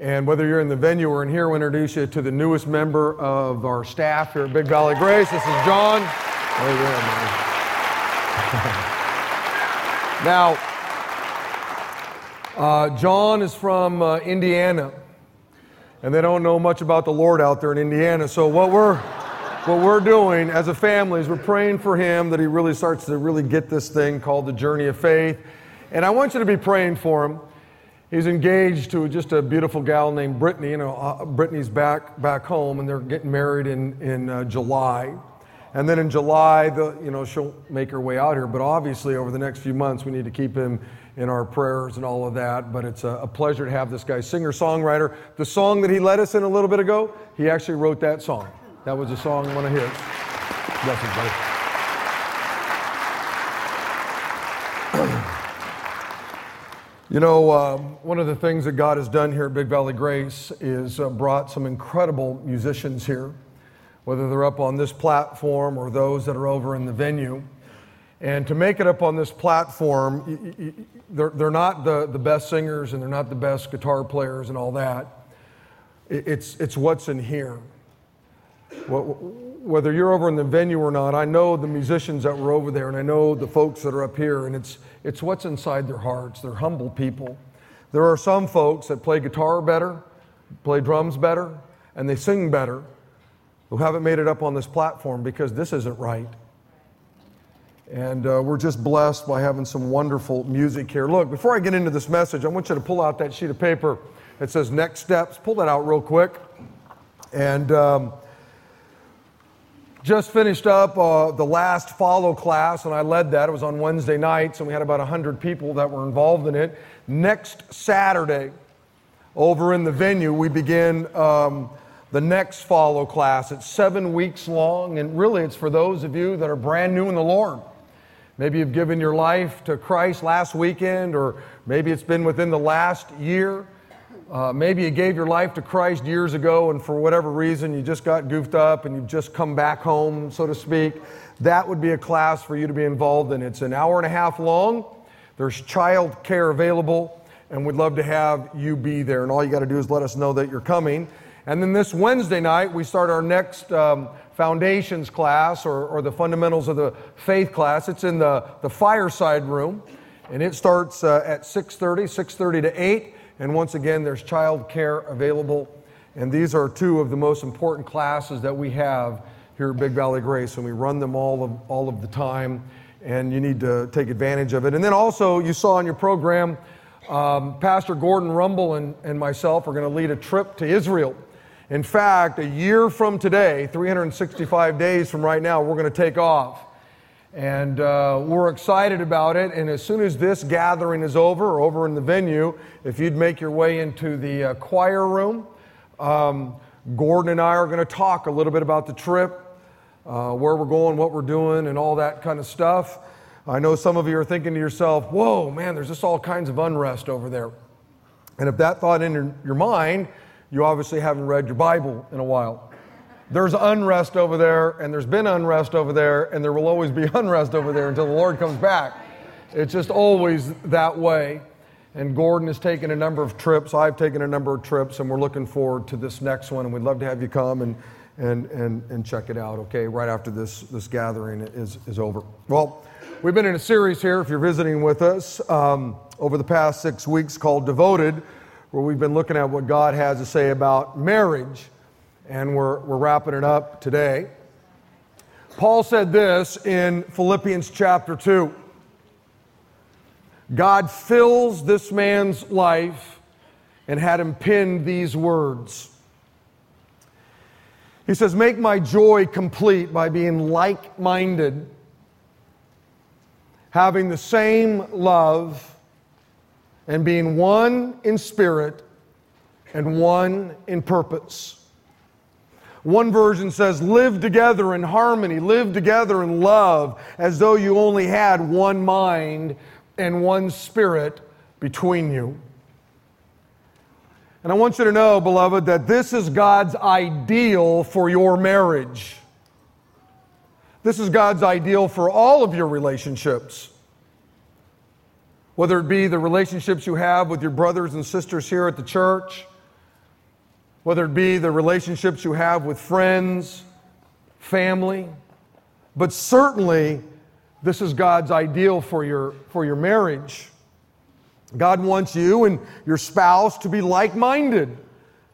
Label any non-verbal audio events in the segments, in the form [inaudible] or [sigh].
And whether you're in the venue or in here, we'll introduce you to the newest member of our staff here at Big Valley Grace. This is John. There, man. [laughs] now, uh, John is from uh, Indiana, and they don't know much about the Lord out there in Indiana. So what we're what we're doing as a family is we're praying for him that he really starts to really get this thing called the journey of faith. And I want you to be praying for him. He's engaged to just a beautiful gal named Brittany. You know, uh, Brittany's back back home, and they're getting married in in uh, July. And then in July, the, you know, she'll make her way out here. But obviously, over the next few months, we need to keep him in our prayers and all of that. But it's a, a pleasure to have this guy, singer songwriter. The song that he led us in a little bit ago, he actually wrote that song. That was a song, one of his. Blessings, buddy. You know, uh, one of the things that God has done here at Big Valley Grace is uh, brought some incredible musicians here, whether they're up on this platform or those that are over in the venue. And to make it up on this platform, they're, they're not the, the best singers and they're not the best guitar players and all that. It's, it's what's in here whether you're over in the venue or not, I know the musicians that were over there, and I know the folks that are up here, and it's, it's what's inside their hearts. They're humble people. There are some folks that play guitar better, play drums better, and they sing better who haven't made it up on this platform because this isn't right. And uh, we're just blessed by having some wonderful music here. Look, before I get into this message, I want you to pull out that sheet of paper that says Next Steps. Pull that out real quick. And. Um, just finished up uh, the last follow class, and I led that. It was on Wednesday nights, and we had about 100 people that were involved in it. Next Saturday, over in the venue, we begin um, the next follow class. It's seven weeks long, and really it's for those of you that are brand new in the Lord. Maybe you've given your life to Christ last weekend, or maybe it's been within the last year. Uh, maybe you gave your life to Christ years ago, and for whatever reason, you just got goofed up and you've just come back home, so to speak. That would be a class for you to be involved in. It's an hour and a half long. There's child care available, and we'd love to have you be there. And all you got to do is let us know that you're coming. And then this Wednesday night, we start our next um, foundations class or, or, the fundamentals of the faith class. It's in the, the fireside room, and it starts uh, at 6.30, 6.30 to 8. And once again, there's child care available. And these are two of the most important classes that we have here at Big Valley Grace, and we run them all of, all of the time. And you need to take advantage of it. And then also, you saw on your program, um, Pastor Gordon Rumble and, and myself are going to lead a trip to Israel. In fact, a year from today, 365 days from right now, we're going to take off. And uh, we're excited about it. And as soon as this gathering is over, over in the venue, if you'd make your way into the uh, choir room, um, Gordon and I are going to talk a little bit about the trip, uh, where we're going, what we're doing, and all that kind of stuff. I know some of you are thinking to yourself, whoa, man, there's just all kinds of unrest over there. And if that thought entered your mind, you obviously haven't read your Bible in a while. There's unrest over there, and there's been unrest over there, and there will always be [laughs] unrest over there until the Lord comes back. It's just always that way. And Gordon has taken a number of trips. I've taken a number of trips, and we're looking forward to this next one. And we'd love to have you come and, and, and, and check it out, okay, right after this, this gathering is, is over. Well, we've been in a series here, if you're visiting with us, um, over the past six weeks called Devoted, where we've been looking at what God has to say about marriage and we're, we're wrapping it up today. Paul said this in Philippians chapter 2 God fills this man's life and had him pin these words. He says, Make my joy complete by being like minded, having the same love, and being one in spirit and one in purpose. One version says, live together in harmony, live together in love, as though you only had one mind and one spirit between you. And I want you to know, beloved, that this is God's ideal for your marriage. This is God's ideal for all of your relationships. Whether it be the relationships you have with your brothers and sisters here at the church, whether it be the relationships you have with friends, family, but certainly this is God's ideal for your, for your marriage. God wants you and your spouse to be like minded.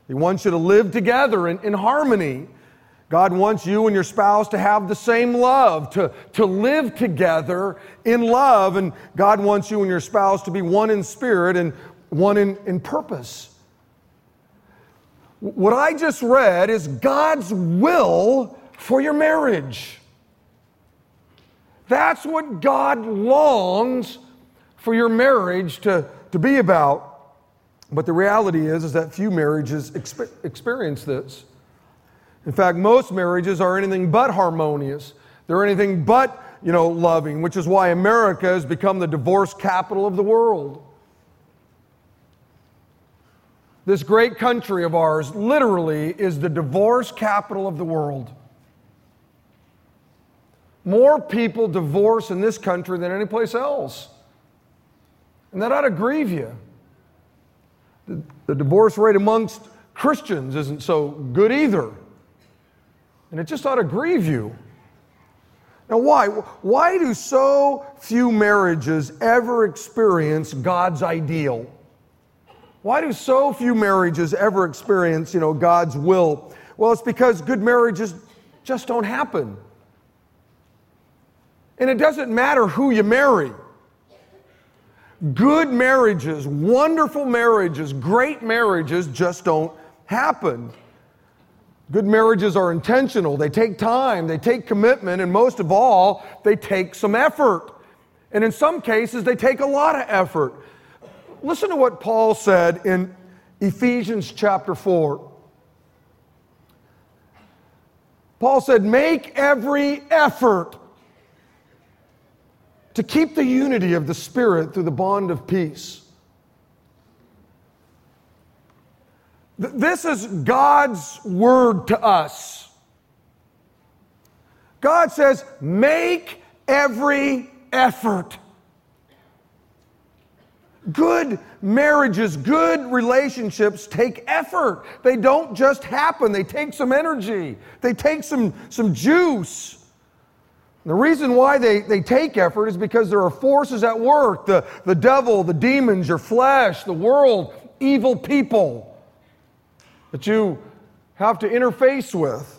He wants you to live together in, in harmony. God wants you and your spouse to have the same love, to, to live together in love. And God wants you and your spouse to be one in spirit and one in, in purpose. What I just read is God's will for your marriage. That's what God longs for your marriage to, to be about. But the reality is, is that few marriages exp- experience this. In fact, most marriages are anything but harmonious. They're anything but, you know, loving, which is why America has become the divorce capital of the world. This great country of ours literally is the divorce capital of the world. More people divorce in this country than any place else. And that ought to grieve you. The, the divorce rate amongst Christians isn't so good either. And it just ought to grieve you. Now, why? Why do so few marriages ever experience God's ideal? Why do so few marriages ever experience, you know, God's will? Well, it's because good marriages just don't happen. And it doesn't matter who you marry. Good marriages, wonderful marriages, great marriages just don't happen. Good marriages are intentional. They take time, they take commitment, and most of all, they take some effort. And in some cases, they take a lot of effort. Listen to what Paul said in Ephesians chapter 4. Paul said, Make every effort to keep the unity of the Spirit through the bond of peace. This is God's word to us. God says, make every effort. Good marriages, good relationships take effort. They don't just happen, they take some energy, they take some, some juice. The reason why they, they take effort is because there are forces at work the, the devil, the demons, your flesh, the world, evil people that you have to interface with.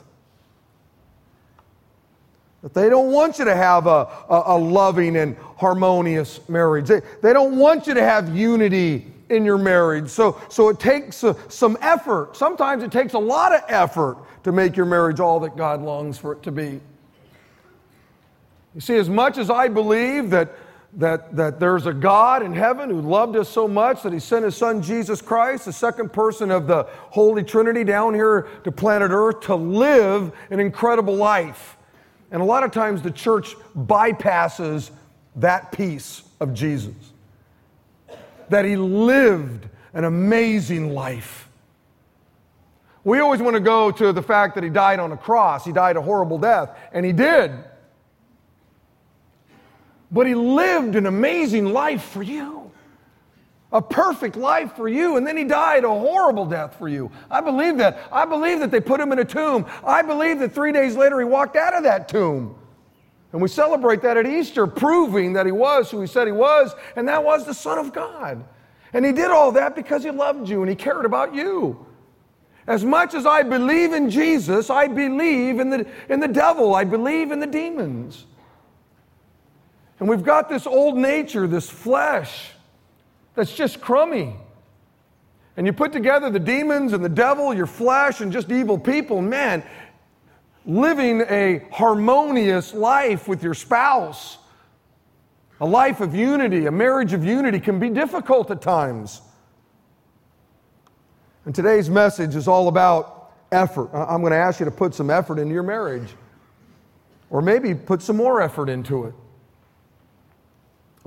They don't want you to have a, a, a loving and harmonious marriage. They, they don't want you to have unity in your marriage. So, so it takes uh, some effort. Sometimes it takes a lot of effort to make your marriage all that God longs for it to be. You see, as much as I believe that, that, that there's a God in heaven who loved us so much that he sent his son Jesus Christ, the second person of the Holy Trinity, down here to planet Earth to live an incredible life. And a lot of times the church bypasses that piece of Jesus. That he lived an amazing life. We always want to go to the fact that he died on a cross, he died a horrible death, and he did. But he lived an amazing life for you. A perfect life for you. And then he died a horrible death for you. I believe that. I believe that they put him in a tomb. I believe that three days later he walked out of that tomb. And we celebrate that at Easter, proving that he was who he said he was, and that was the Son of God. And he did all that because he loved you and he cared about you. As much as I believe in Jesus, I believe in the, in the devil, I believe in the demons. And we've got this old nature, this flesh, that's just crummy. And you put together the demons and the devil, your flesh, and just evil people, man, living a harmonious life with your spouse, a life of unity, a marriage of unity can be difficult at times. And today's message is all about effort. I'm going to ask you to put some effort into your marriage, or maybe put some more effort into it.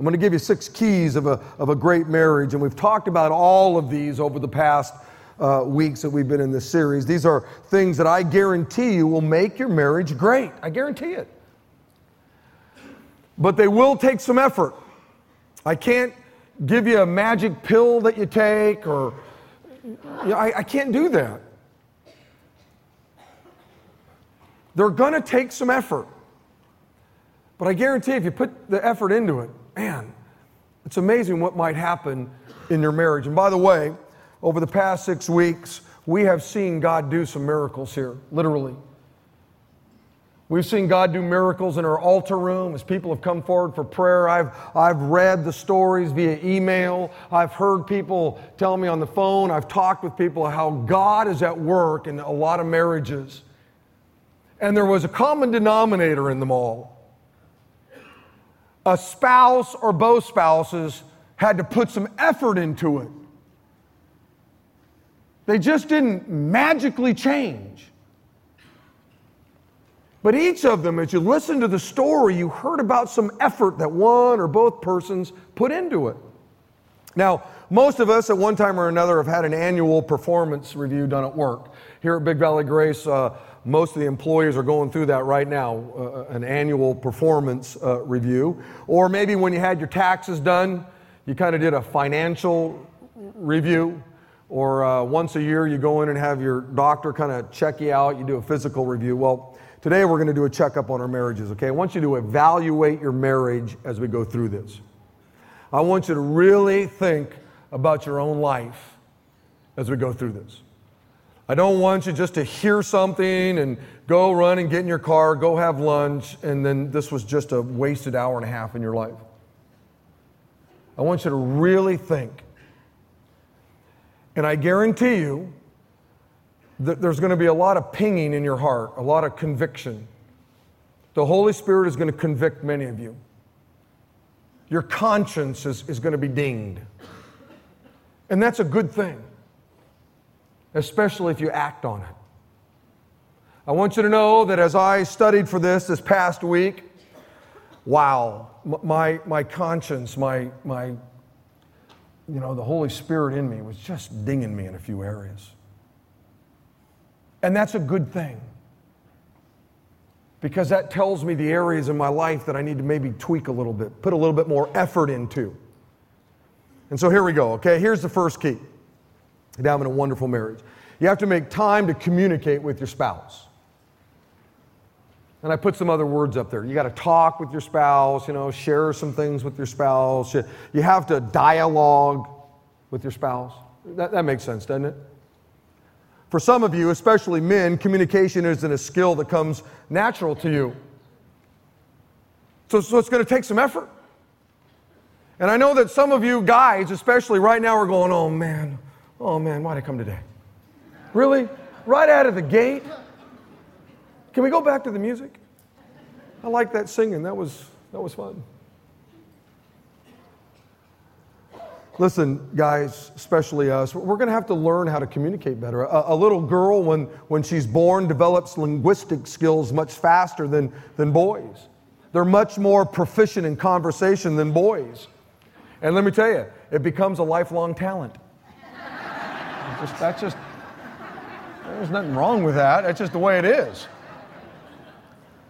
I'm going to give you six keys of a, of a great marriage, and we've talked about all of these over the past uh, weeks that we've been in this series. These are things that I guarantee you will make your marriage great. I guarantee it. But they will take some effort. I can't give you a magic pill that you take, or I, I can't do that. They're going to take some effort. But I guarantee if you put the effort into it, man, it's amazing what might happen in your marriage. And by the way, over the past six weeks, we have seen God do some miracles here, literally. We've seen God do miracles in our altar room as people have come forward for prayer. I've, I've read the stories via email. I've heard people tell me on the phone. I've talked with people how God is at work in a lot of marriages. And there was a common denominator in them all. A spouse or both spouses had to put some effort into it. They just didn't magically change. But each of them, as you listen to the story, you heard about some effort that one or both persons put into it. Now, most of us at one time or another have had an annual performance review done at work. Here at Big Valley Grace, uh, most of the employees are going through that right now, uh, an annual performance uh, review. Or maybe when you had your taxes done, you kind of did a financial review. Or uh, once a year, you go in and have your doctor kind of check you out, you do a physical review. Well, today we're going to do a checkup on our marriages, okay? I want you to evaluate your marriage as we go through this. I want you to really think about your own life as we go through this. I don't want you just to hear something and go run and get in your car, go have lunch, and then this was just a wasted hour and a half in your life. I want you to really think. And I guarantee you that there's going to be a lot of pinging in your heart, a lot of conviction. The Holy Spirit is going to convict many of you. Your conscience is, is going to be dinged. And that's a good thing especially if you act on it. I want you to know that as I studied for this this past week, wow, my, my conscience, my, my, you know, the Holy Spirit in me was just dinging me in a few areas. And that's a good thing because that tells me the areas in my life that I need to maybe tweak a little bit, put a little bit more effort into. And so here we go, okay? Here's the first key to having a wonderful marriage. You have to make time to communicate with your spouse. And I put some other words up there. You got to talk with your spouse, you know, share some things with your spouse. You have to dialogue with your spouse. That, that makes sense, doesn't it? For some of you, especially men, communication isn't a skill that comes natural to you. So, so it's going to take some effort. And I know that some of you guys, especially right now, are going, oh man, Oh man, why'd I come today? Really? Right out of the gate? Can we go back to the music? I like that singing. That was, that was fun. Listen, guys, especially us, we're going to have to learn how to communicate better. A, a, little girl, when, when she's born, develops linguistic skills much faster than, than boys. They're much more proficient in conversation than boys. And let me tell you, it becomes a lifelong talent. Just, that's just, there's nothing wrong with that. That's just the way it is.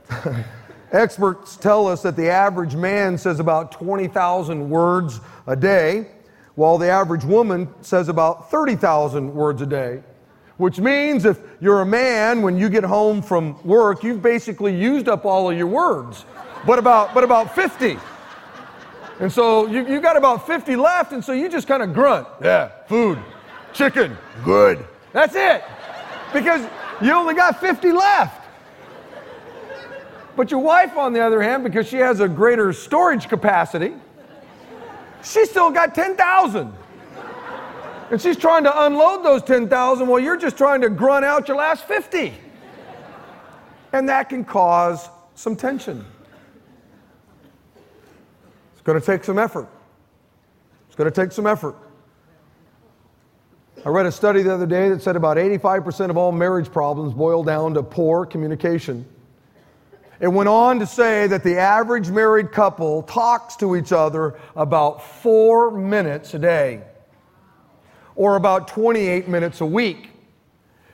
[laughs] Experts tell us that the average man says about 20,000 words a day, while the average woman says about 30,000 words a day. Which means if you're a man, when you get home from work, you've basically used up all of your words, but about, but about 50. And so you, you got about 50 left, and so you just kind of grunt. Yeah, food, Chicken, good. That's it. Because you only got 50 left. But your wife, on the other hand, because she has a greater storage capacity, she still got 10,000. And she's trying to unload those 10,000 while you're just trying to grunt out your last 50. And that can cause some tension. It's going to take some effort. It's going to take some effort. I read a study the other day that said about 85% of all marriage problems boil down to poor communication. It went on to say that the average married couple talks to each other about four minutes a day, or about 28 minutes a week.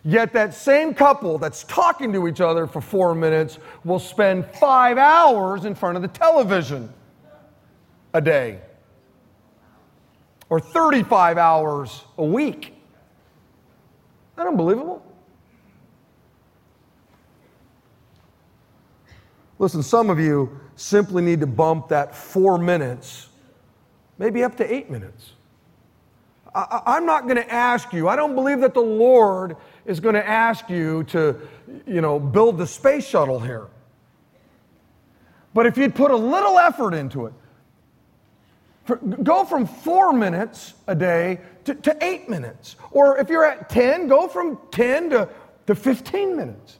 Yet that same couple that's talking to each other for four minutes will spend five hours in front of the television a day, or 35 hours a week. That unbelievable? Listen, some of you simply need to bump that four minutes, maybe up to eight minutes. I, am not going to ask you, I don't believe that the Lord is going to ask you to, you know, build the space shuttle here. But if you'd put a little effort into it, go from four minutes a day to, to eight minutes. Or if you're at 10, go from 10 to, to 15 minutes.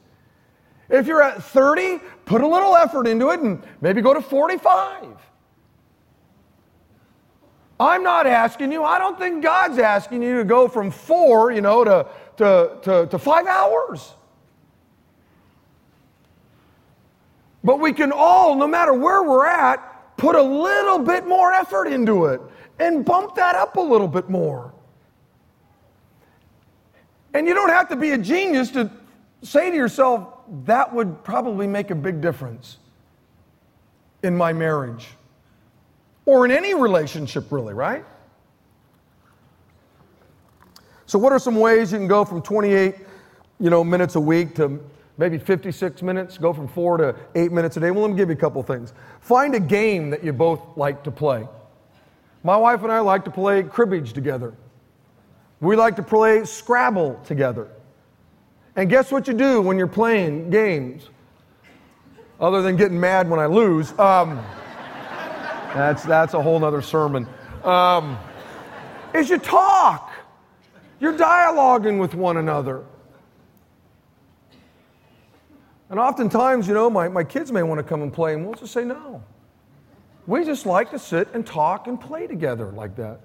If you're at 30, put a little effort into it and maybe go to 45. I'm not asking you, I don't think God's asking you to go from four, you know, to, to, to, to five hours. But we can all, no matter where we're at, put a little bit more effort into it and bump that up a little bit more. And you don't have to be a genius to say to yourself, that would probably make a big difference in my marriage or in any relationship, really, right? So, what are some ways you can go from 28 you know, minutes a week to maybe 56 minutes, go from four to eight minutes a day? Well, let me give you a couple things. Find a game that you both like to play. My wife and I like to play cribbage together. We like to play Scrabble together. And guess what you do when you're playing games? Other than getting mad when I lose. Um, [laughs] that's, that's a whole other sermon. Um, is you talk. You're dialoguing with one another. And oftentimes, you know, my, my kids may want to come and play, and we'll just say no. We just like to sit and talk and play together like that.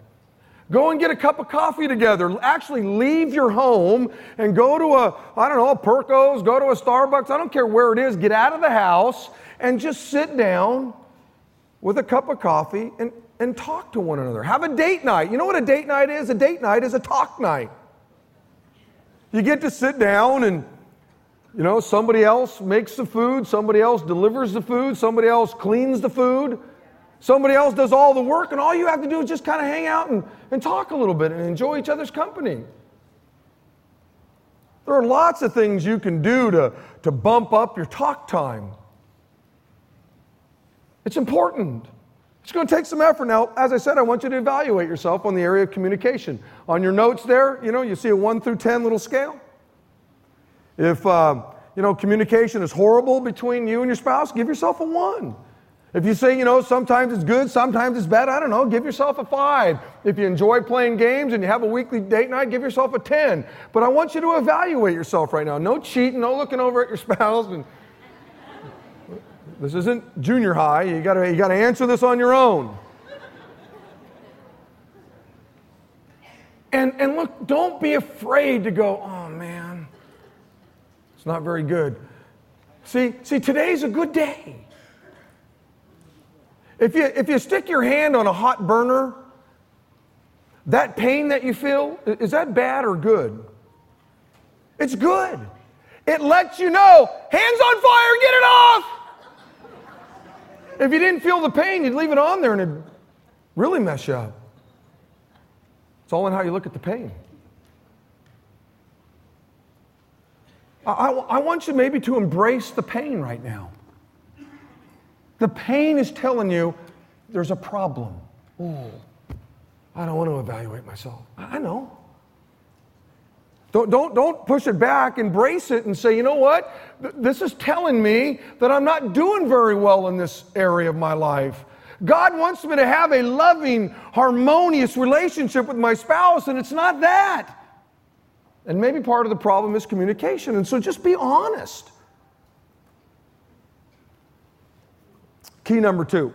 Go and get a cup of coffee together. Actually, leave your home and go to a, I don't know, a Perco's, go to a Starbucks. I don't care where it is. Get out of the house and just sit down with a cup of coffee and, and talk to one another. Have a date night. You know what a date night is? A date night is a talk night. You get to sit down and, you know, somebody else makes the food, somebody else delivers the food, somebody else cleans the food. Somebody else does all the work, and all you have to do is just kind of hang out and, and talk a little bit and enjoy each other's company. There are lots of things you can do to, to bump up your talk time. It's important. It's going to take some effort. Now, as I said, I want you to evaluate yourself on the area of communication. On your notes there, you know, you see a 1 through 10 little scale. If, uh, you know, communication is horrible between you and your spouse, give yourself a 1. If you say, you know, sometimes it's good, sometimes it's bad, I don't know, give yourself a five. If you enjoy playing games and you have a weekly date night, give yourself a 10. But I want you to evaluate yourself right now. No cheating, no looking over at your [laughs] spouse. And this isn't junior high. You gotta, you gotta answer this on your own. And, and look, don't be afraid to go, oh it's not very good. See, see, today's a good day. If you, if you stick your hand on a hot burner, that pain that you feel, is that bad or good? It's good. It lets you know, hands on fire, get it off. If you didn't feel the pain, you'd leave it on there and it'd really mess you up. It's all in how you look at the pain. I, I, want you maybe to embrace the pain right now. The pain is telling you there's a problem. Ooh, I don't want to evaluate myself. I know. Don't, don't, don't push it back, embrace it, and say, you know what? This is telling me that I'm not doing very well in this area of my life. God wants me to have a loving, harmonious relationship with my spouse, and it's not that. And maybe part of the problem is communication. And so just be honest. Key number two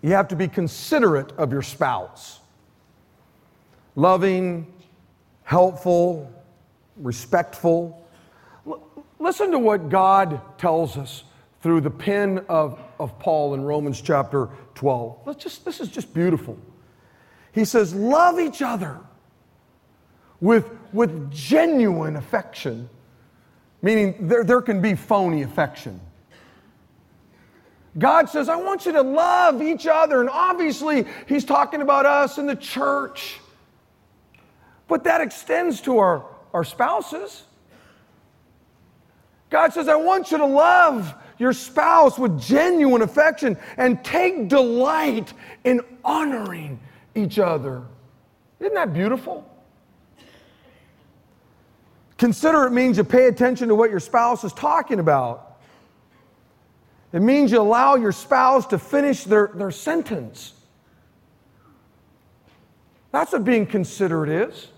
you have to be considerate of your spouse. Loving, helpful, respectful. L- listen to what God tells us through the pen of, of Paul in Romans chapter 12. Let's just, this is just beautiful. He says, Love each other with, with genuine affection, meaning there, there can be phony affection. God says, I want you to love each other. And obviously, He's talking about us in the church. But that extends to our, our spouses. God says, I want you to love your spouse with genuine affection and take delight in honoring each other. Isn't that beautiful? Consider it means you pay attention to what your spouse is talking about. It means you allow your spouse to finish their, their sentence. That's what being considerate is.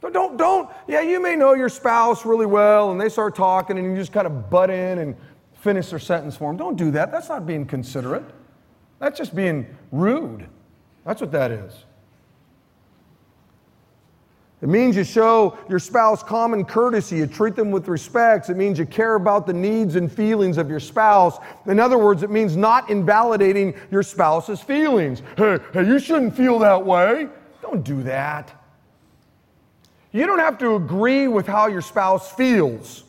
Don't, don't, yeah, you may know your spouse really well and they start talking and you just kind of butt in and finish their sentence for them. Don't do that. That's not being considerate. That's just being rude. That's what that is. It means you show your spouse common courtesy. You treat them with respect. It means you care about the needs and feelings of your spouse. In other words, it means not invalidating your spouse's feelings. Hey, hey, you shouldn't feel that way. Don't do that. You don't have to agree with how your spouse feels.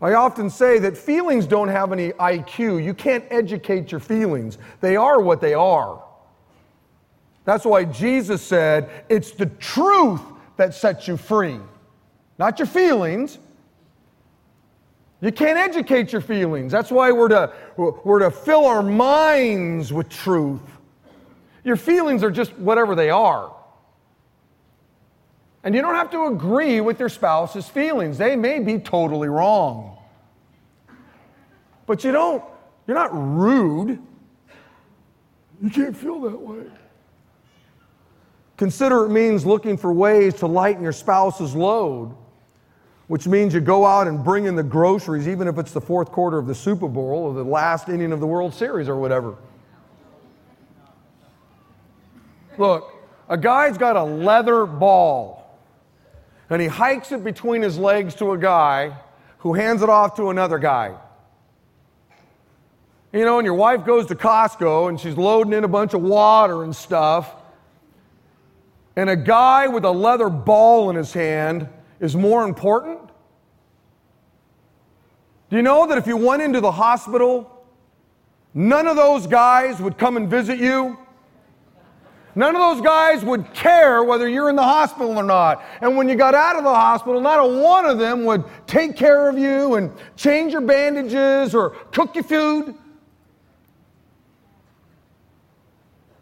I often say that feelings don't have any IQ. You can't educate your feelings, they are what they are. That's why Jesus said, It's the truth that sets you free, not your feelings. You can't educate your feelings. That's why we're to, we're to fill our minds with truth. Your feelings are just whatever they are. And you don't have to agree with your spouse's feelings. They may be totally wrong. But you don't, you're not rude. You can't feel that way. Consider it means looking for ways to lighten your spouse's load, which means you go out and bring in the groceries, even if it's the fourth quarter of the Super Bowl or the last inning of the World Series or whatever. Look, a guy's got a leather ball, and he hikes it between his legs to a guy who hands it off to another guy. You know, and your wife goes to Costco and she's loading in a bunch of water and stuff and a guy with a leather ball in his hand is more important? Do you know that if you went into the hospital, none of those guys would come and visit you? None of those guys would care whether you're in the hospital or not. And when you got out of the hospital, not a one of them would take care of you and change your bandages or cook you food.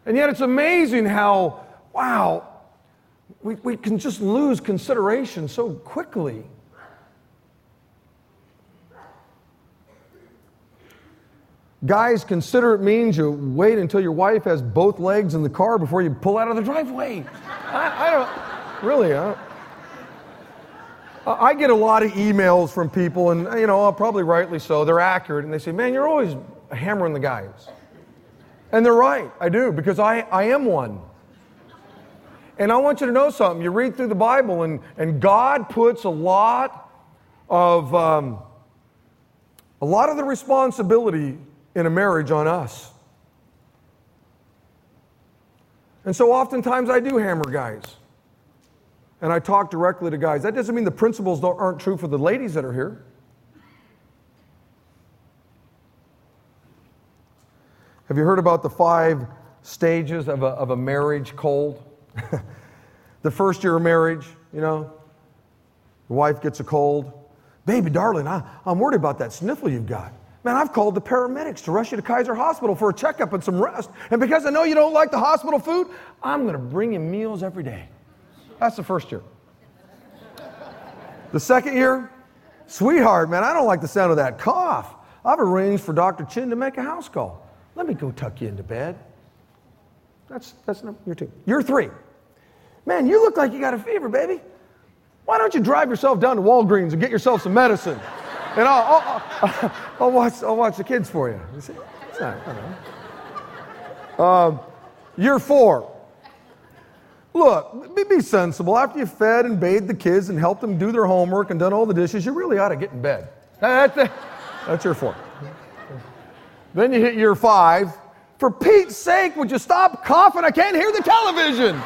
And yet it's amazing how, wow, we, we can just lose consideration so quickly. Guys, consider it means you wait until your wife has both legs in the car before you pull out of the driveway. I, I don't, really, I, I get a lot of emails from people, and you know, uh, probably rightly so. They're accurate, and they say, "Man, you're always hammering the guys," and they're right. I do because I, I am one. And I want you to know something. You read through the Bible, and, and God puts a lot of um, a lot of the responsibility in a marriage on us. And so oftentimes I do hammer guys. And I talk directly to guys. That doesn't mean the principles aren't true for the ladies that are here. Have you heard about the five stages of a, of a marriage cold? [laughs] the first year of marriage, you know, the wife gets a cold. Baby, darling, I, I'm worried about that sniffle you've got. Man, I've called the paramedics to rush you to Kaiser Hospital for a checkup and some rest. And because I know you don't like the hospital food, I'm going to bring you meals every day. That's the first year. The second year, sweetheart, man, I don't like the sound of that cough. I've arranged for Dr. Chin to make a house call. Let me go tuck you into bed. That's, that's number, year two. Year three, Man, you look like you got a fever, baby. Why don't you drive yourself down to Walgreens and get yourself some medicine? And I'll, I'll, I'll watch, I'll watch the kids for you. you see? It's not, um, year four. Look, be, be sensible. After you fed and bathed the kids and helped them do their homework and done all the dishes, you really ought to get in bed. That's, that's year four. Then you hit year five. For Pete's sake, would you stop coughing? I can't hear the television.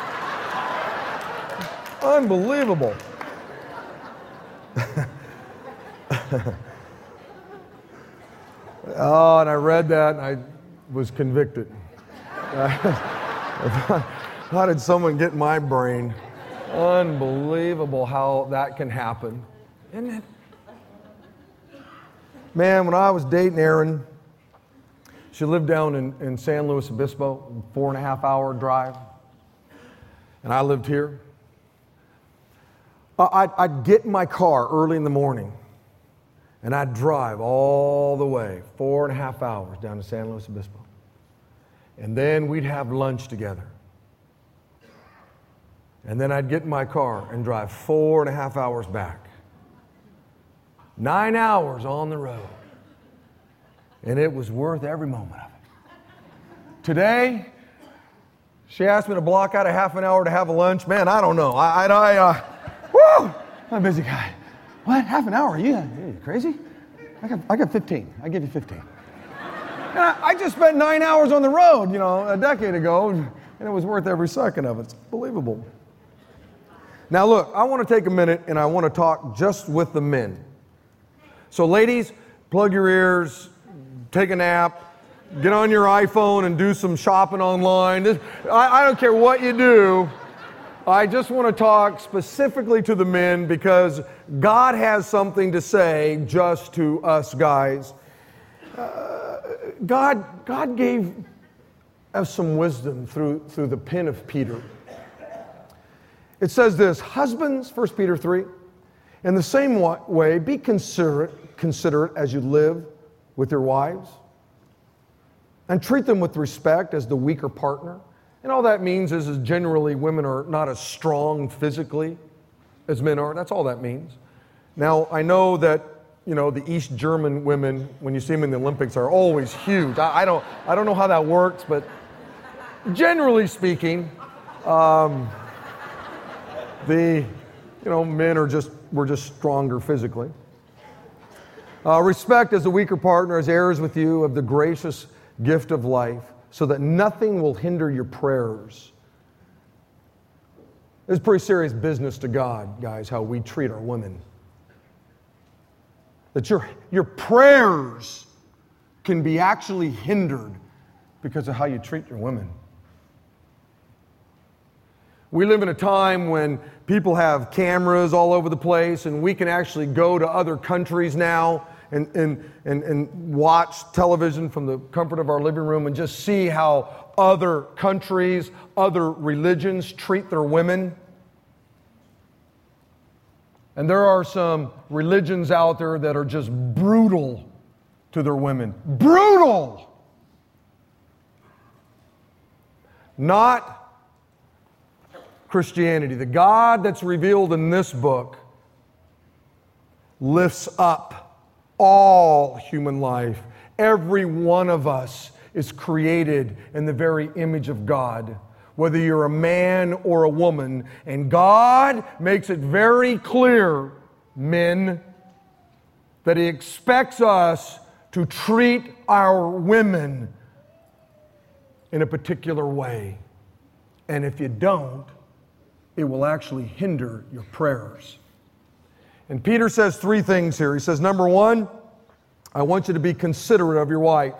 Unbelievable. [laughs] oh, and I read that and I was convicted. [laughs] how did someone get my brain? Unbelievable how that can happen, isn't it? Man, when I was dating Erin, she lived down in, in San Luis Obispo, four and a half hour drive. And I lived here. I'd, I'd get in my car early in the morning and I'd drive all the way, four and a half hours down to San Luis Obispo. And then we'd have lunch together. And then I'd get in my car and drive four and a half hours back. Nine hours on the road. And it was worth every moment of it. Today, she asked me to block out a half an hour to have a lunch. Man, I don't know. I, I, I uh, whoo, I'm a busy guy. What? Half an hour? You, you crazy? I got, I got 15. I give you 15. I, I just spent nine hours on the road, you know, a decade ago, and it was worth every second of it. It's believable. Now, look, I want to take a minute and I want to talk just with the men. So, ladies, plug your ears, take a nap, get on your iPhone and do some shopping online. This, I, I don't care what you do. I just want to talk specifically to the men because God has something to say just to us guys. Uh, God, God gave us some wisdom through, through the pen of Peter. It says this Husbands, 1 Peter 3, in the same way, be considerate, considerate as you live with your wives and treat them with respect as the weaker partner and all that means is, is generally women are not as strong physically as men are. That's all that means. Now, I know that, you know, the East German women, when you see them in the Olympics, are always huge. I, I don't, I don't know how that works, but generally speaking, um, the, you know, men are just, we're just stronger physically. Uh, respect as a weaker partner, as heirs with you of the gracious gift of life so that nothing will hinder your prayers. It's pretty serious business to God, guys, how we treat our women. That your, your prayers can be actually hindered because of how you treat your women. We live in a time when people have cameras all over the place, and we can actually go to other countries now and, and, and, and watch television from the comfort of our living room and just see how other countries, other religions treat their women. And there are some religions out there that are just brutal to their women. Brutal! Not Christianity. The God that's revealed in this book lifts up all human life. Every one of us is created in the very image of God, whether you're a man or a woman. And God makes it very clear, men, that He expects us to treat our women in a particular way. And if you don't, it will actually hinder your prayers. And Peter says three things here. He says, number one, I want you to be considerate of your wife.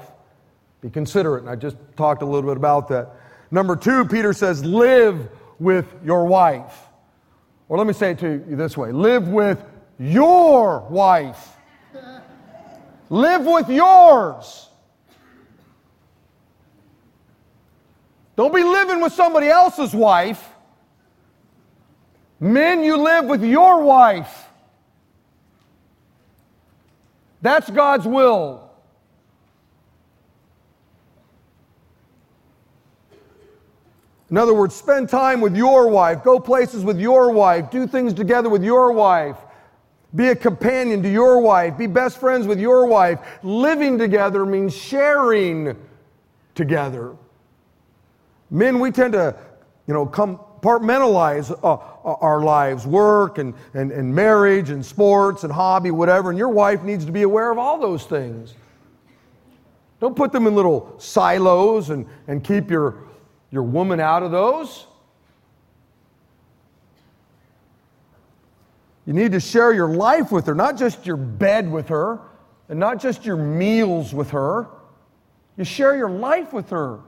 Be considerate. And I just talked a little bit about that. Number two, Peter says, live with your wife. Or let me say it to you this way live with your wife. live with yours. Don't be living with somebody else's wife. Men, you live with your wife. That's God's will. In other words, spend time with your wife, go places with your wife, do things together with your wife, be a companion to your wife, be best friends with your wife. Living together means sharing together. Men, we tend to, you know, compartmentalize uh, our lives work and, and, and marriage and sports and hobby, whatever. And your wife needs to be aware of all those things. Don't put them in little silos and, and keep your, your woman out of those. You need to share your life with her, not just your bed with her, and not just your meals with her. You share your life with her.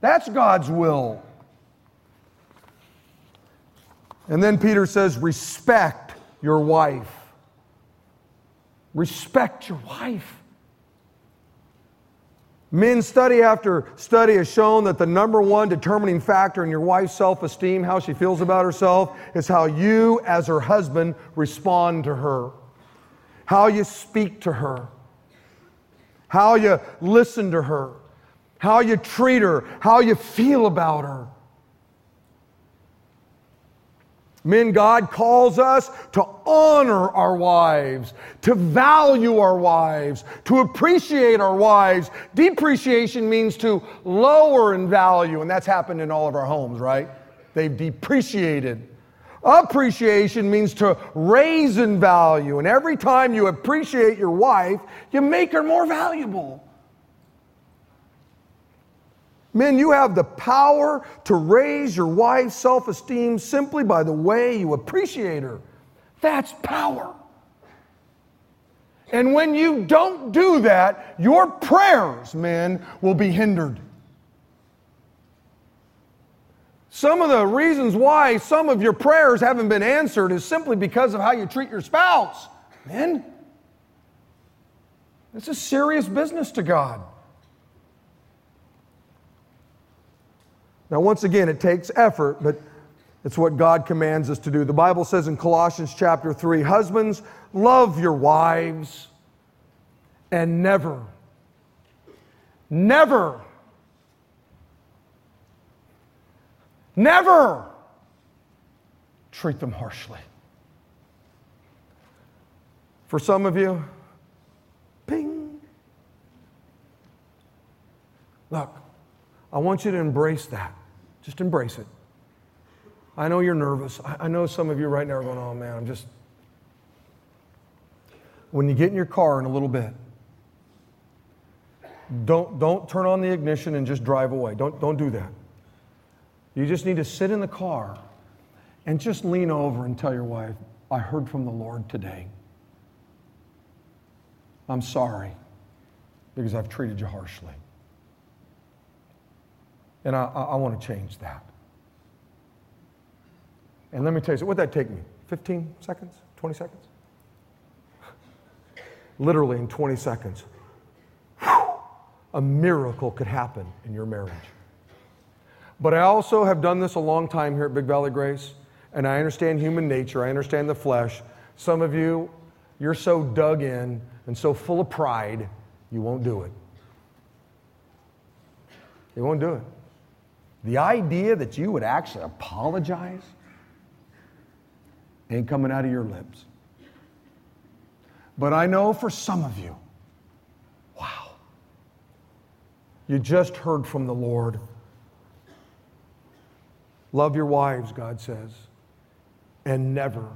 That's God's will. And then Peter says, respect your wife. Respect your wife. Men, study after study has shown that the number one determining factor in your wife's self esteem, how she feels about herself, is how you, as her husband, respond to her, how you speak to her, how you listen to her, how you treat her, how you feel about her. Men, God calls us to honor our wives, to value our wives, to appreciate our wives. Depreciation means to lower in value, and that's happened in all of our homes, right? They've depreciated. Appreciation means to raise in value, and every time you appreciate your wife, you make her more valuable. Men, you have the power to raise your wife's self esteem simply by the way you appreciate her. That's power. And when you don't do that, your prayers, men, will be hindered. Some of the reasons why some of your prayers haven't been answered is simply because of how you treat your spouse. Men, it's a serious business to God. Now, once again, it takes effort, but it's what God commands us to do. The Bible says in Colossians chapter 3 Husbands, love your wives and never, never, never treat them harshly. For some of you, ping. Look, I want you to embrace that. Just embrace it. I know you're nervous. I, know some of you right now are going, oh man, I'm just. When you get in your car in a little bit, don't, don't turn on the ignition and just drive away. Don't, don't do that. You just need to sit in the car and just lean over and tell your wife, I heard from the Lord today. I'm sorry because I've treated you harshly. And I, I, I want to change that. And let me tell you, what would that take me? 15 seconds? 20 seconds? Literally in 20 seconds, a miracle could happen in your marriage. But I also have done this a long time here at Big Valley Grace, and I understand human nature, I understand the flesh. Some of you, you're so dug in and so full of pride, you won't do it. You won't do it. The idea that you would actually apologize ain't coming out of your lips. But I know for some of you, wow, you just heard from the Lord. Love your wives, God says, and never,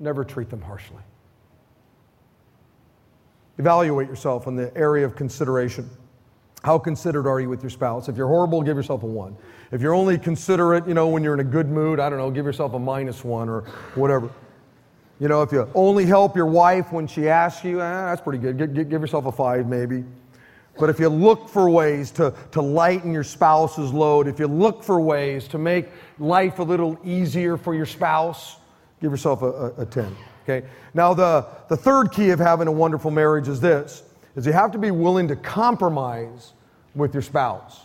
never treat them harshly. Evaluate yourself in the area of consideration. How considerate are you with your spouse? If you're horrible, give yourself a one. If you're only considerate, you know, when you're in a good mood, I don't know, give yourself a minus one or whatever. You know, if you only help your wife when she asks you, eh, that's pretty good. Give, give yourself a five maybe. But if you look for ways to, to lighten your spouse's load, if you look for ways to make life a little easier for your spouse, give yourself a, a, a 10. Okay? Now, the, the third key of having a wonderful marriage is this is you have to be willing to compromise with your spouse.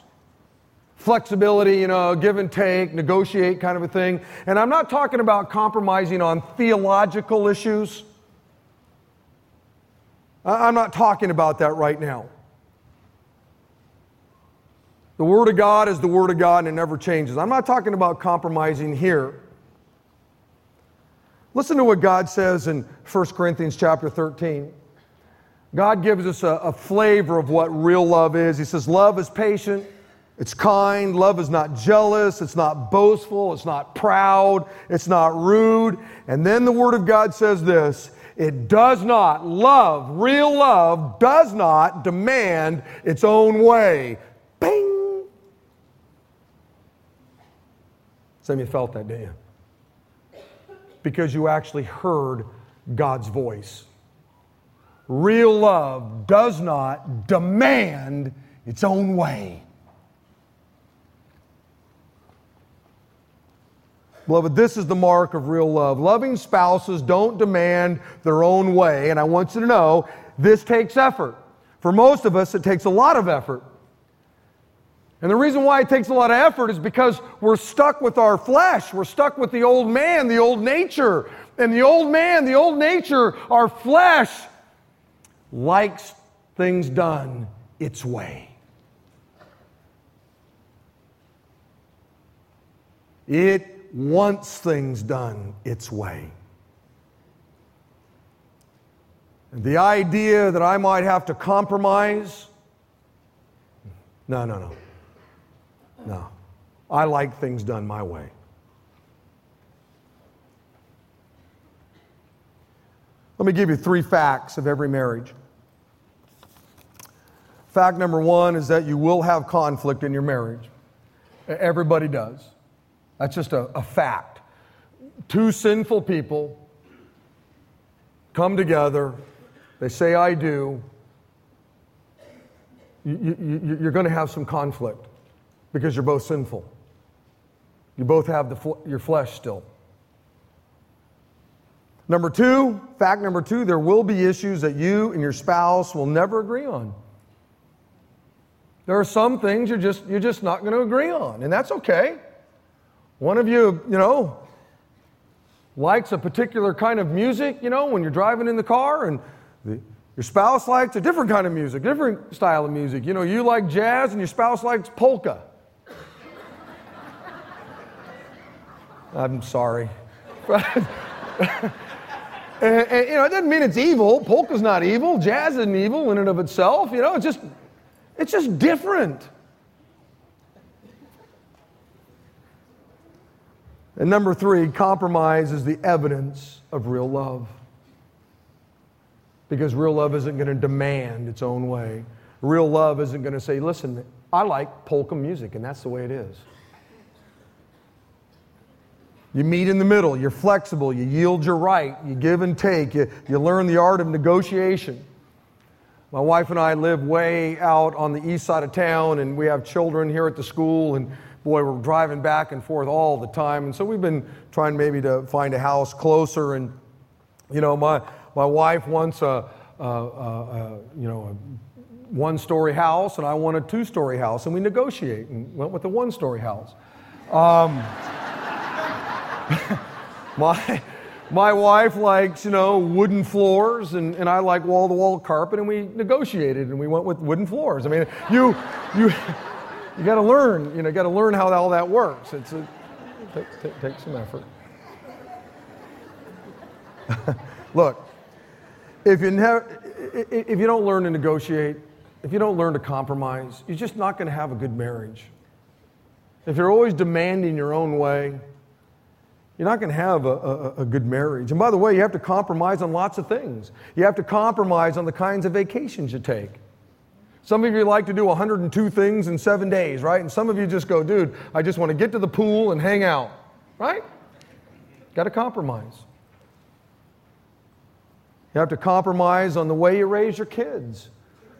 Flexibility, you know, give and take, negotiate kind of a thing. And I'm not talking about compromising on theological issues. I'm not talking about that right now. The Word of God is the Word of God and it never changes. I'm not talking about compromising here. Listen to what God says in 1 Corinthians chapter 13. God gives us a, a, flavor of what real love is. He says, Love is patient, it's kind, love is not jealous, it's not boastful, it's not proud, it's not rude. And then the Word of God says this it does not, love, real love, does not demand its own way. Bing! Some of you felt that, didn't you? Because you actually heard God's voice. Real love does not demand its own way. Beloved, this is the mark of real love. Loving spouses don't demand their own way, and I want you to know this takes effort. For most of us, it takes a lot of effort. And the reason why it takes a lot of effort is because we're stuck with our flesh. We're stuck with the old man, the old nature. And the old man, the old nature, our flesh, likes things done its way. It wants things done its way. And the idea that I might have to compromise, no, no, no. No. I like things done my way. Let me give you three facts of every marriage. Fact number one is that you will have conflict in your marriage. Everybody does. That's just a, a fact. Two sinful people come together, they say, I do. You, you, you're going to have some conflict because you're both sinful. You both have the your flesh still. Number two, fact number two, there will be issues that you and your spouse will never agree on. There are some things you're just, you're just not going to agree on, and that's okay. One of you, you know, likes a particular kind of music, you know, when you're driving in the car, and the, your spouse likes a different kind of music, different style of music. You know, you like jazz, and your spouse likes polka. [laughs] I'm sorry. [laughs] and, and, you know, it doesn't mean it's evil. Polka's not evil. Jazz isn't evil in and of itself. You know, it's just, it's just different. And number three, compromise is the evidence of real love. Because real love isn't going to demand its own way. Real love isn't going to say, listen, I like polka music, and that's the way it is. You meet in the middle, you're flexible, you yield your right, you give and take, you, you learn the art of negotiation. My wife and I live way out on the east side of town, and we have children here at the school, and boy, we're driving back and forth all the time. And so we've been trying maybe to find a house closer. And, you know, my, my wife wants a, a, a, a you know, a one story house, and I want a two story house, and we negotiate and went with a one story house. Um, [laughs] my, my wife likes, you know, wooden floors, and, and I like wall to wall carpet, and we negotiated and we went with wooden floors. I mean, you, you, you got to learn, you know, got to learn how all that works. It's a, take, some effort. [laughs] Look, if you, never, if you don't learn to negotiate, if you don't learn to compromise, you're just not going to have a good marriage. If you're always demanding your own way, you're not going to have a, a, a, good marriage. And by the way, you have to compromise on lots of things. You have to compromise on the kinds of vacations you take. Some of you like to do 102 things in seven days, right? And some of you just go, dude, I just want to get to the pool and hang out, right? Got to compromise. You have to compromise on the way you raise your kids.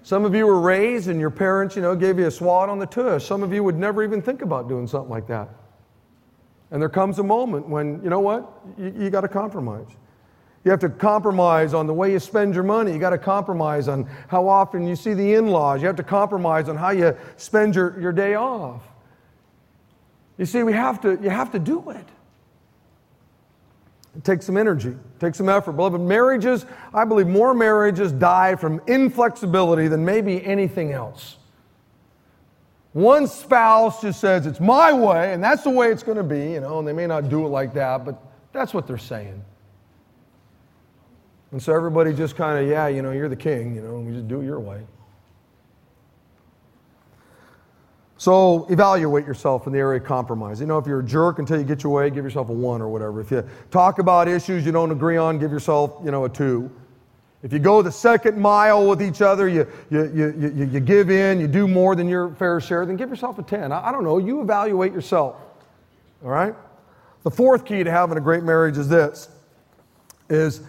Some of you were raised and your parents, you know, gave you a swat on the tush. Some of you would never even think about doing something like that. And there comes a moment when, you know what? You, you got to compromise. You have to compromise on the way you spend your money. You got to compromise on how often you see the in laws. You have to compromise on how you spend your, your day off. You see, we have to, you have to do it. It takes some energy, it takes some effort. Beloved, marriages, I believe more marriages die from inflexibility than maybe anything else. One spouse just says, It's my way, and that's the way it's going to be, you know, and they may not do it like that, but that's what they're saying. And so everybody just kind of, yeah, you know, you're the king, you know, and we just do it your way. So evaluate yourself in the area of compromise. You know, if you're a jerk until you get your way, give yourself a one or whatever. If you talk about issues you don't agree on, give yourself, you know, a two. If you go the second mile with each other, you, you, you, you, you give in, you do more than your fair share, then give yourself a 10. I, I don't know. You evaluate yourself. All right? The fourth key to having a great marriage is this is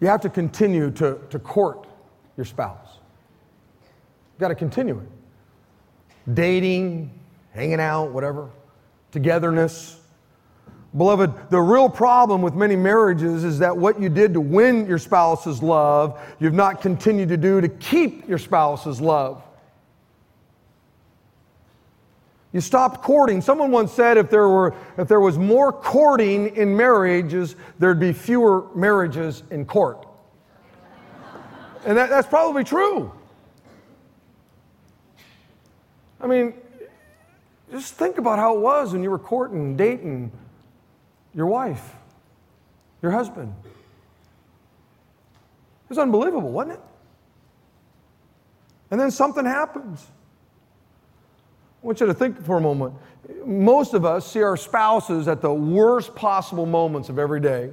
you have to continue to, to court your spouse. You've got to continue it. Dating, hanging out, whatever, togetherness. Beloved, the real problem with many marriages is that what you did to win your spouse's love, you've not continued to do to keep your spouse's love. You stopped courting. Someone once said if there, were, if there was more courting in marriages, there'd be fewer marriages in court. And that, that's probably true. I mean, just think about how it was when you were courting, dating your wife, your husband. It was unbelievable, wasn't it? And then something happens. I want you to think for a moment. Most of us see our spouses at the worst possible moments of every day.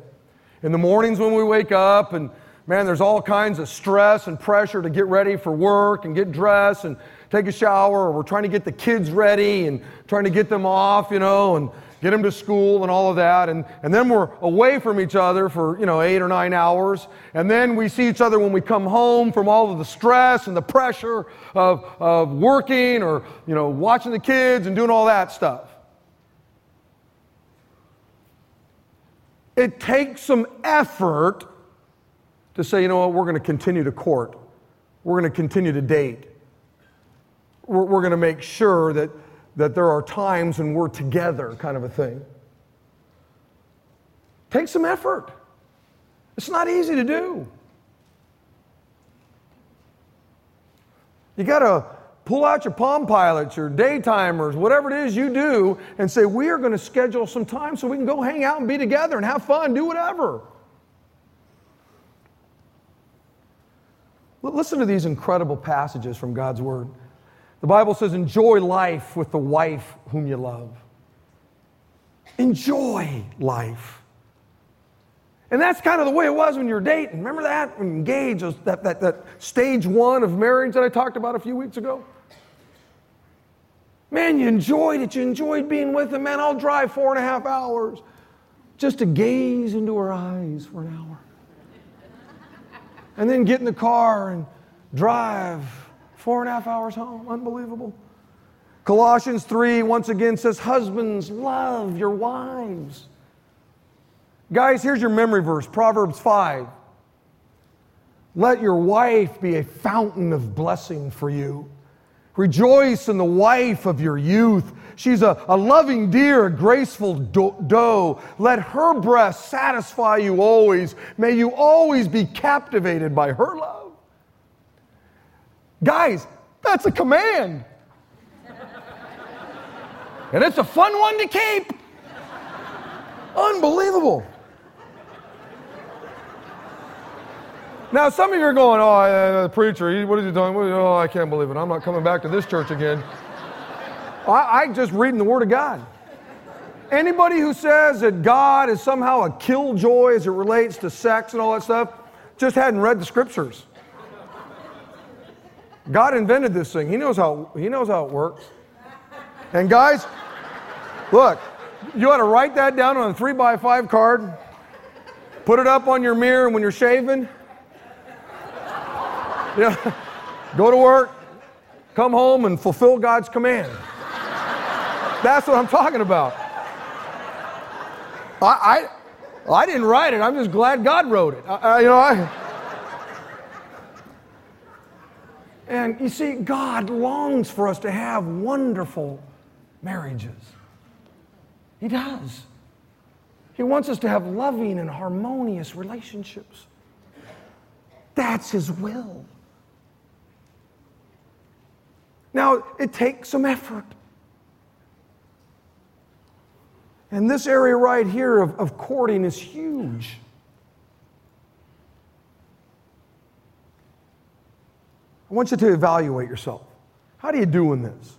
In the mornings when we wake up, and man, there's all kinds of stress and pressure to get ready for work and get dressed and take a shower, or we're trying to get the kids ready and trying to get them off, you know, and get them to school and all of that. And, and then we're away from each other for, you know, eight or nine hours. And then we see each other when we come home from all of the stress and the pressure of, of working or, you know, watching the kids and doing all that stuff. It takes some effort to say, you know what, we're going to continue to court. We're going to continue to date. We're, we're going to make sure that that there are times when we're together, kind of a thing. Take some effort. It's not easy to do. You got to pull out your Palm Pilots, your daytimers, whatever it is you do, and say, We are going to schedule some time so we can go hang out and be together and have fun, do whatever. Listen to these incredible passages from God's Word. The Bible says, enjoy life with the wife whom you love. Enjoy life. And that's kind of the way it was when you were dating. Remember that? When you engaged, that, that, that stage one of marriage that I talked about a few weeks ago? Man, you enjoyed it. You enjoyed being with him. Man, I'll drive four and a half hours just to gaze into her eyes for an hour. And then get in the car and drive Four and a half hours home. Unbelievable. Colossians 3 once again says, Husbands, love your wives. Guys, here's your memory verse Proverbs 5. Let your wife be a fountain of blessing for you. Rejoice in the wife of your youth. She's a, a loving deer, a graceful do- doe. Let her breast satisfy you always. May you always be captivated by her love. Guys, that's a command. and it's a fun one to keep. Unbelievable. Now, some of you are going, oh, uh, the preacher, what is he doing? Oh, I can't believe it. I'm not coming back to this church again. I, I just reading the Word of God. Anybody who says that God is somehow a killjoy as it relates to sex and all that stuff just hadn't read the scriptures. God invented this thing. He knows how, he knows how it works. And guys, look, you ought to write that down on a three by five card, put it up on your mirror when you're shaving. Know, go to work, come home and fulfill God's command. That's what I'm talking about. I, I, I didn't write it. I'm just glad God wrote it. I, you know, I. And you see, God longs for us to have wonderful marriages. He does. He wants us to have loving and harmonious relationships. That's His will. Now, it takes some effort. And this area right here of, of courting is huge. I want you to evaluate yourself. How do you do in this?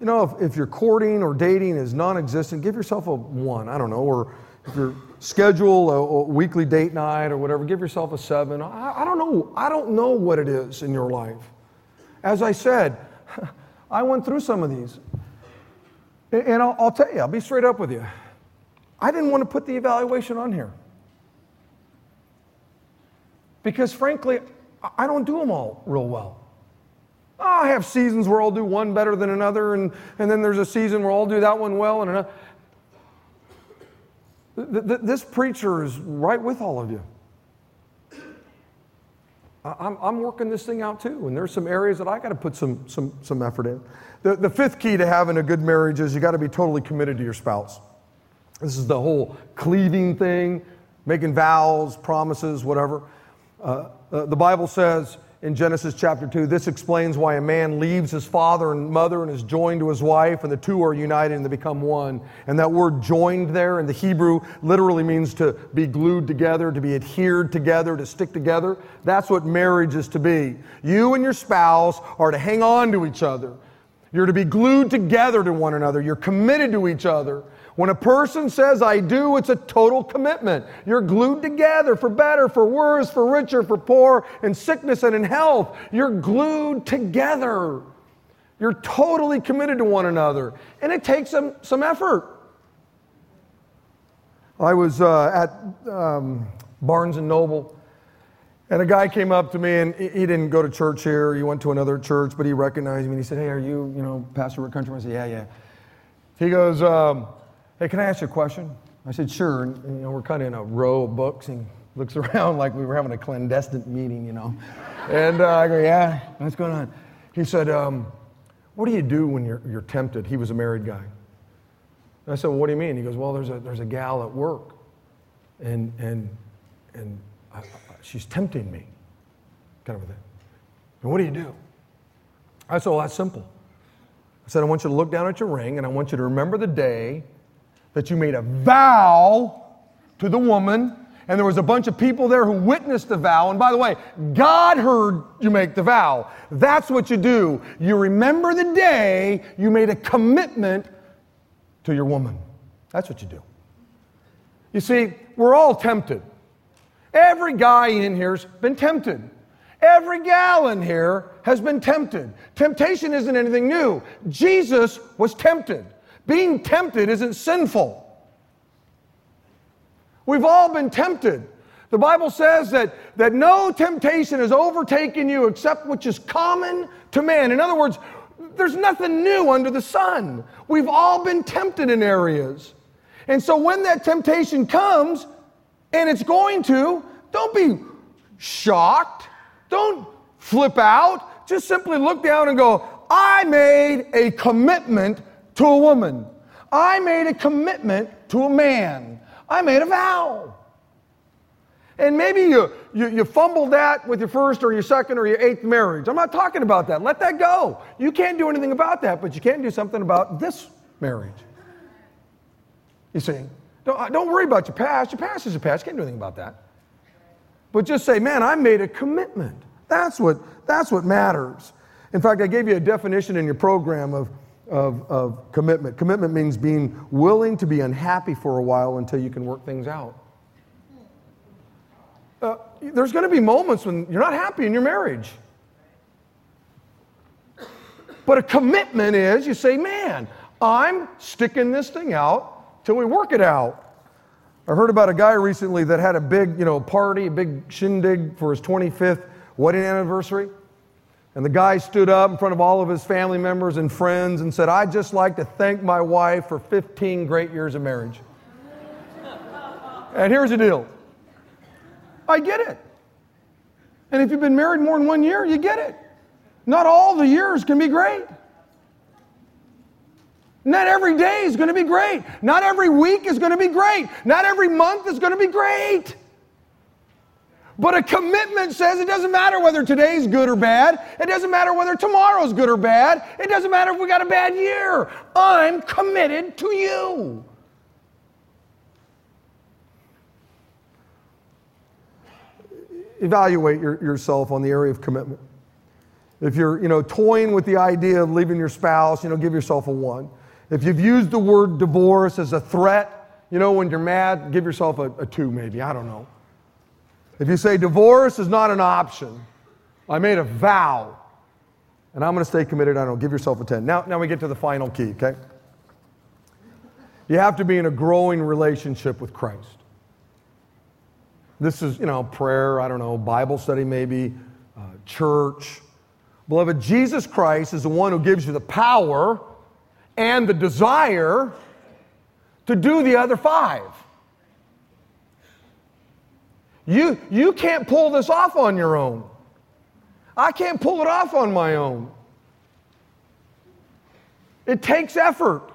You know, if, if your courting or dating is non existent, give yourself a one. I don't know. Or if your schedule a, a weekly date night or whatever, give yourself a seven. I, I don't know. I don't know what it is in your life. As I said, [laughs] I went through some of these. And I'll, I'll tell you, I'll be straight up with you. I didn't want to put the evaluation on here. Because frankly, I don't do them all real well. I have seasons where I'll do one better than another, and, and then there's a season where I'll do that one well and another. th- th- this preacher is right with all of you. I'm, I'm working this thing out too, and there's some areas that I got to put some, some, some effort in. The, the fifth key to having a good marriage is you got to be totally committed to your spouse. This is the whole cleaving thing, making vows, promises, whatever. Uh, uh, the Bible says in Genesis chapter 2, this explains why a man leaves his father and mother and is joined to his wife, and the two are united and they become one. And that word joined there in the Hebrew literally means to be glued together, to be adhered together, to stick together. That's what marriage is to be. You and your spouse are to hang on to each other. You're to be glued together to one another. You're committed to each other. When a person says, I do, it's a total commitment. You're glued together for better, for worse, for richer, for poor, in sickness and in health. You're glued together. You're totally committed to one another. And it takes some, some effort. I was uh, at um, Barnes and Noble, and a guy came up to me, and he didn't go to church here. He went to another church, but he recognized me. And he said, Hey, are you, you know, Pastor Rick Countryman? I said, Yeah, yeah. He goes, um, Hey, can I ask you a question? I said, Sure. And, you know, we're kind of in a row of books, and looks [laughs] around like we were having a clandestine meeting, you know. and uh, I go, Yeah, what's going on? He said, um, What do you do when you're, you're tempted? He was a married guy. And I said, well, What do you mean? He goes, Well, there's a, there's a gal at work, and, and, and I, I, she's tempting me, kind of a thing. And what do you do? I said, Well, that's simple. I said, I want you to look down at your ring, and I want you to remember the day that you made a vow to the woman, and there was a bunch of people there who witnessed the vow. And by the way, God heard you make the vow. That's what you do. You remember the day you made a commitment to your woman. That's what you do. You see, we're all tempted. Every guy in here's been tempted. Every gal in here has been tempted. Temptation isn't anything new. Jesus was tempted. Being tempted isn't sinful. We've all been tempted. The Bible says that, that no temptation has overtaken you except which is common to man. In other words, there's nothing new under the sun. We've all been tempted in areas. And so when that temptation comes, and it's going to, don't be shocked. Don't flip out. Just simply look down and go, I made a commitment to a woman. I made a commitment to a man. I made a vow. And maybe you, you, you, fumbled that with your first or your second or your eighth marriage. I'm not talking about that. Let that go. You can't do anything about that, but you can do something about this marriage. You see, don't, uh, don't worry about your past. Your past is your past. You can't do anything about that. But just say, man, I made a commitment. That's what, that's what matters. In fact, I gave you a definition in your program of of, of commitment. Commitment means being willing to be unhappy for a while until you can work things out. Uh, there's going to be moments when you're not happy in your marriage. But a commitment is you say, man, I'm sticking this thing out till we work it out. I heard about a guy recently that had a big, you know, party, a big shindig for his 25th wedding anniversary. And the guy stood up in front of all of his family members and friends and said, I'd just like to thank my wife for 15 great years of marriage. and here's the deal I get it. And if you've been married more than one year, you get it. Not all the years can be great. Not every day is going to be great. Not every week is going to be great. Not every month is going to be great. But a commitment says it doesn't matter whether today's good or bad. It doesn't matter whether tomorrow's good or bad. It doesn't matter if we got a bad year. I'm committed to you. Evaluate your, yourself on the area of commitment. If you're, you know, toying with the idea of leaving your spouse, you know, give yourself a one. If you've used the word divorce as a threat, you know, when you're mad, give yourself a, a two, maybe. I don't know. If you say divorce is not an option, I made a vow and I'm going to stay committed, I don't give yourself a 10. Now, now we get to the final key, okay? You have to be in a growing relationship with Christ. This is, you know, prayer, I don't know, Bible study maybe, uh, church. Beloved, Jesus Christ is the one who gives you the power and the desire to do the other five. You, you can't pull this off on your own. I can't pull it off on my own. It takes effort.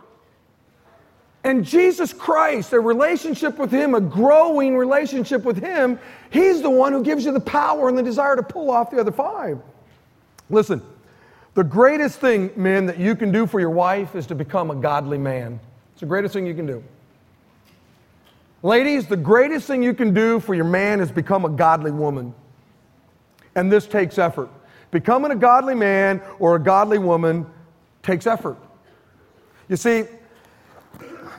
And Jesus Christ, a relationship with Him, a growing relationship with Him, He's the one who gives you the power and the desire to pull off the other five. Listen, the greatest thing, men, that you can do for your wife is to become a godly man. It's the greatest thing you can do. Ladies, the greatest thing you can do for your man is become a godly woman. And this takes effort. Becoming a godly man or a godly woman takes effort. You see,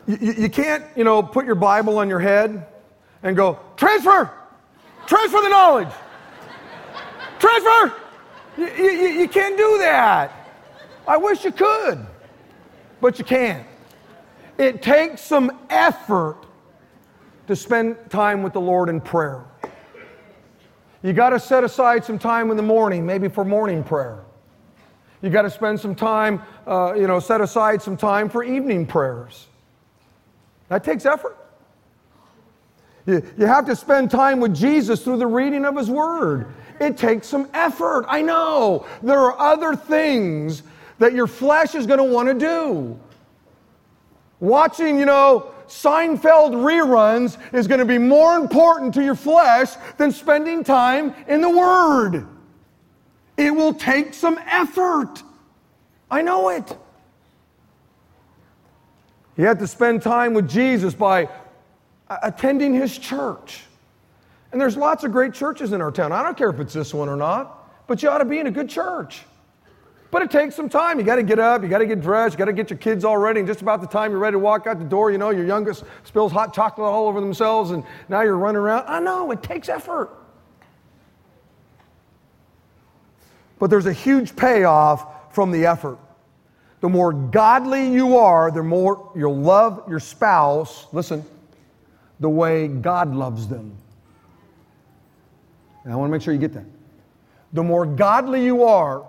you, you can't, you know, put your Bible on your head and go, transfer, transfer the knowledge, transfer. You, you, you can't do that. I wish you could, but you can't. It takes some effort to spend time with the Lord in prayer. You got to set aside some time in the morning, maybe for morning prayer. You got to spend some time, uh, you know, set aside some time for evening prayers. That takes effort. You, you have to spend time with Jesus through the reading of His Word. It takes some effort. I know. There are other things that your flesh is going to want to do. Watching, you know, Seinfeld reruns is going to be more important to your flesh than spending time in the Word. It will take some effort. I know it. You have to spend time with Jesus by attending his church. And there's lots of great churches in our town. I don't care if it's this one or not, but you ought to be in a good church. But it takes some time. You got to get up, you got to get dressed, you got to get your kids all ready. And just about the time you're ready to walk out the door, you know, your youngest spills hot chocolate all over themselves, and now you're running around. I know, it takes effort. But there's a huge payoff from the effort. The more godly you are, the more you'll love your spouse, listen, the way God loves them. And I want to make sure you get that. The more godly you are,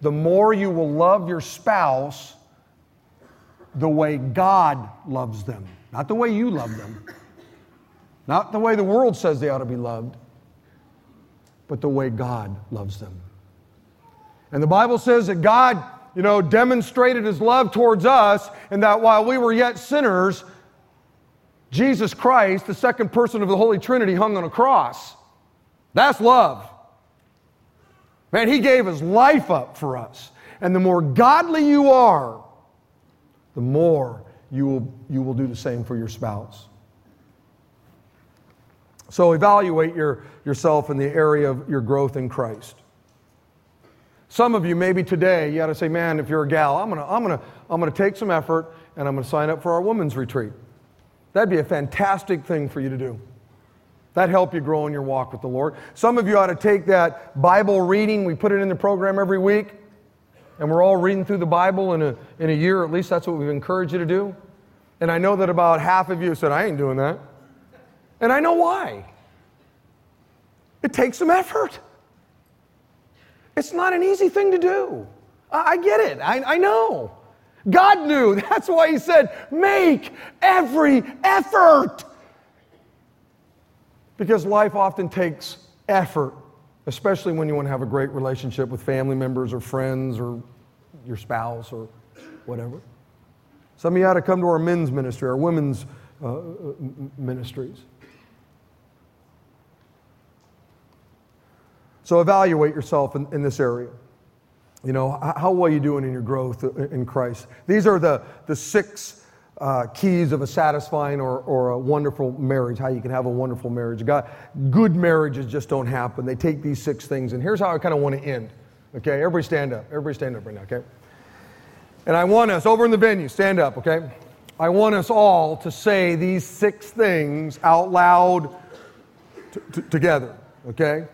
the more you will love your spouse the way God loves them, not the way you love them, not the way the world says they ought to be loved, but the way God loves them. And the Bible says that God you know, demonstrated his love towards us, and that while we were yet sinners, Jesus Christ, the second person of the Holy Trinity, hung on a cross. That's love. Man, he gave his life up for us. And the more godly you are, the more you will, you will do the same for your spouse. So evaluate your, yourself in the area of your growth in Christ. Some of you, maybe today, you got to say, man, if you're a gal, I'm going to I'm gonna, I'm gonna take some effort and I'm going to sign up for our women's retreat. That'd be a fantastic thing for you to do. That'd help you grow in your walk with the Lord. Some of you ought to take that Bible reading. We put it in the program every week, and we're all reading through the Bible in a, in a year. At least that's what we've encouraged you to do. And I know that about half of you said, I ain't doing that. And I know why. It takes some effort. It's not an easy thing to do. I, I get it. I, I know. God knew. [laughs] That's why He said, make every effort. Because life often takes effort, especially when you want to have a great relationship with family members or friends or your spouse or whatever. Some of you ought to come to our men's ministry, our women's uh, uh ministries. So evaluate yourself in, in this area. You know, how well are you doing in your growth in Christ? These are the, the six uh, keys of a satisfying or, or a wonderful marriage, how you can have a wonderful marriage. God, good marriages just don't happen. They take these six things, and here's how I kind of want to end. Okay, everybody stand up. Everybody stand up right now, okay? And I want us, over in the venue, stand up, okay? I want us all to say these six things out loud t- t- together, okay?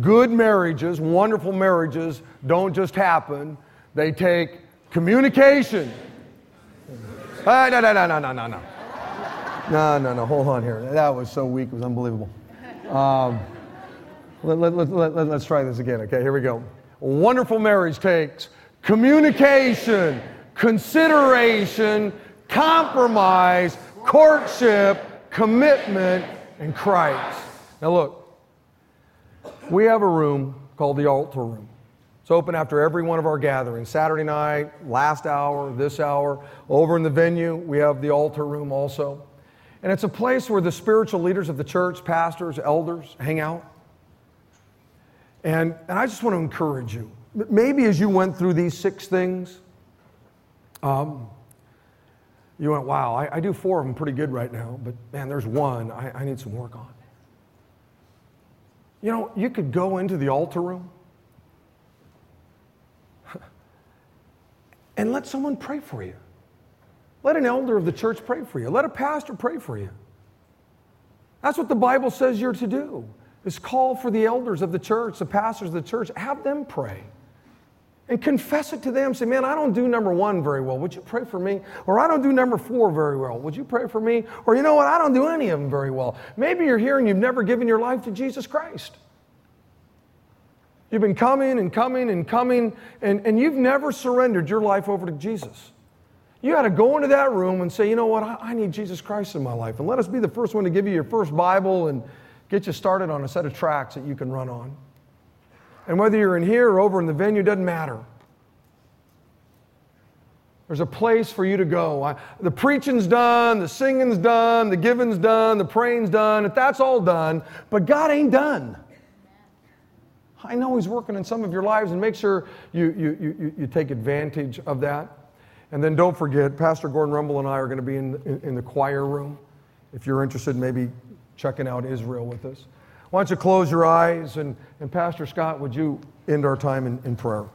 Good marriages, wonderful marriages, don't just happen. They take communication. Ah, no, no, no, no, no, no, no. No, no, no, hold on here. That was so weak, it was unbelievable. Um, let, let, let, let, let's try this again, okay? Here we go. Wonderful marriage takes communication, consideration, compromise, courtship, commitment, in Christ. Now, look, we have a room called the altar room. It's open after every one of our gatherings Saturday night, last hour, this hour. Over in the venue, we have the altar room also. And it's a place where the spiritual leaders of the church, pastors, elders, hang out. And, and I just want to encourage you. Maybe as you went through these six things, um, you went, wow, I, I, do four of them pretty good right now, but man, there's one I, I need some work on. You know, you could go into the altar room and let someone pray for you. Let an elder of the church pray for you. Let a pastor pray for you. That's what the Bible says you're to do. Is call for the elders of the church, the pastors of the church, have them pray. And confess it to them. Say, man, I don't do number one very well. Would you pray for me? Or I don't do number four very well. Would you pray for me? Or you know what? I don't do any of them very well. Maybe you're here and you've never given your life to Jesus Christ. You've been coming and coming and coming, and, and you've never surrendered your life over to Jesus. You got to go into that room and say, you know what, I, I, need Jesus Christ in my life. And let us be the first one to give you your first Bible and get you started on a set of tracks that you can run on. And whether you're in here or over in the venue, doesn't matter. There's a place for you to go. I, the preaching's done, the singing's done, the giving's done, the praying's done. If that's all done, but God ain't done. I know He's working in some of your lives, and make sure you, you, you, you take advantage of that. And then don't forget, Pastor Gordon Rumble and I are going to be in, in, in, the choir room. If you're interested, maybe checking out Israel with us. Why don't you close your eyes? And, and Pastor Scott, would you end our time in, in prayer?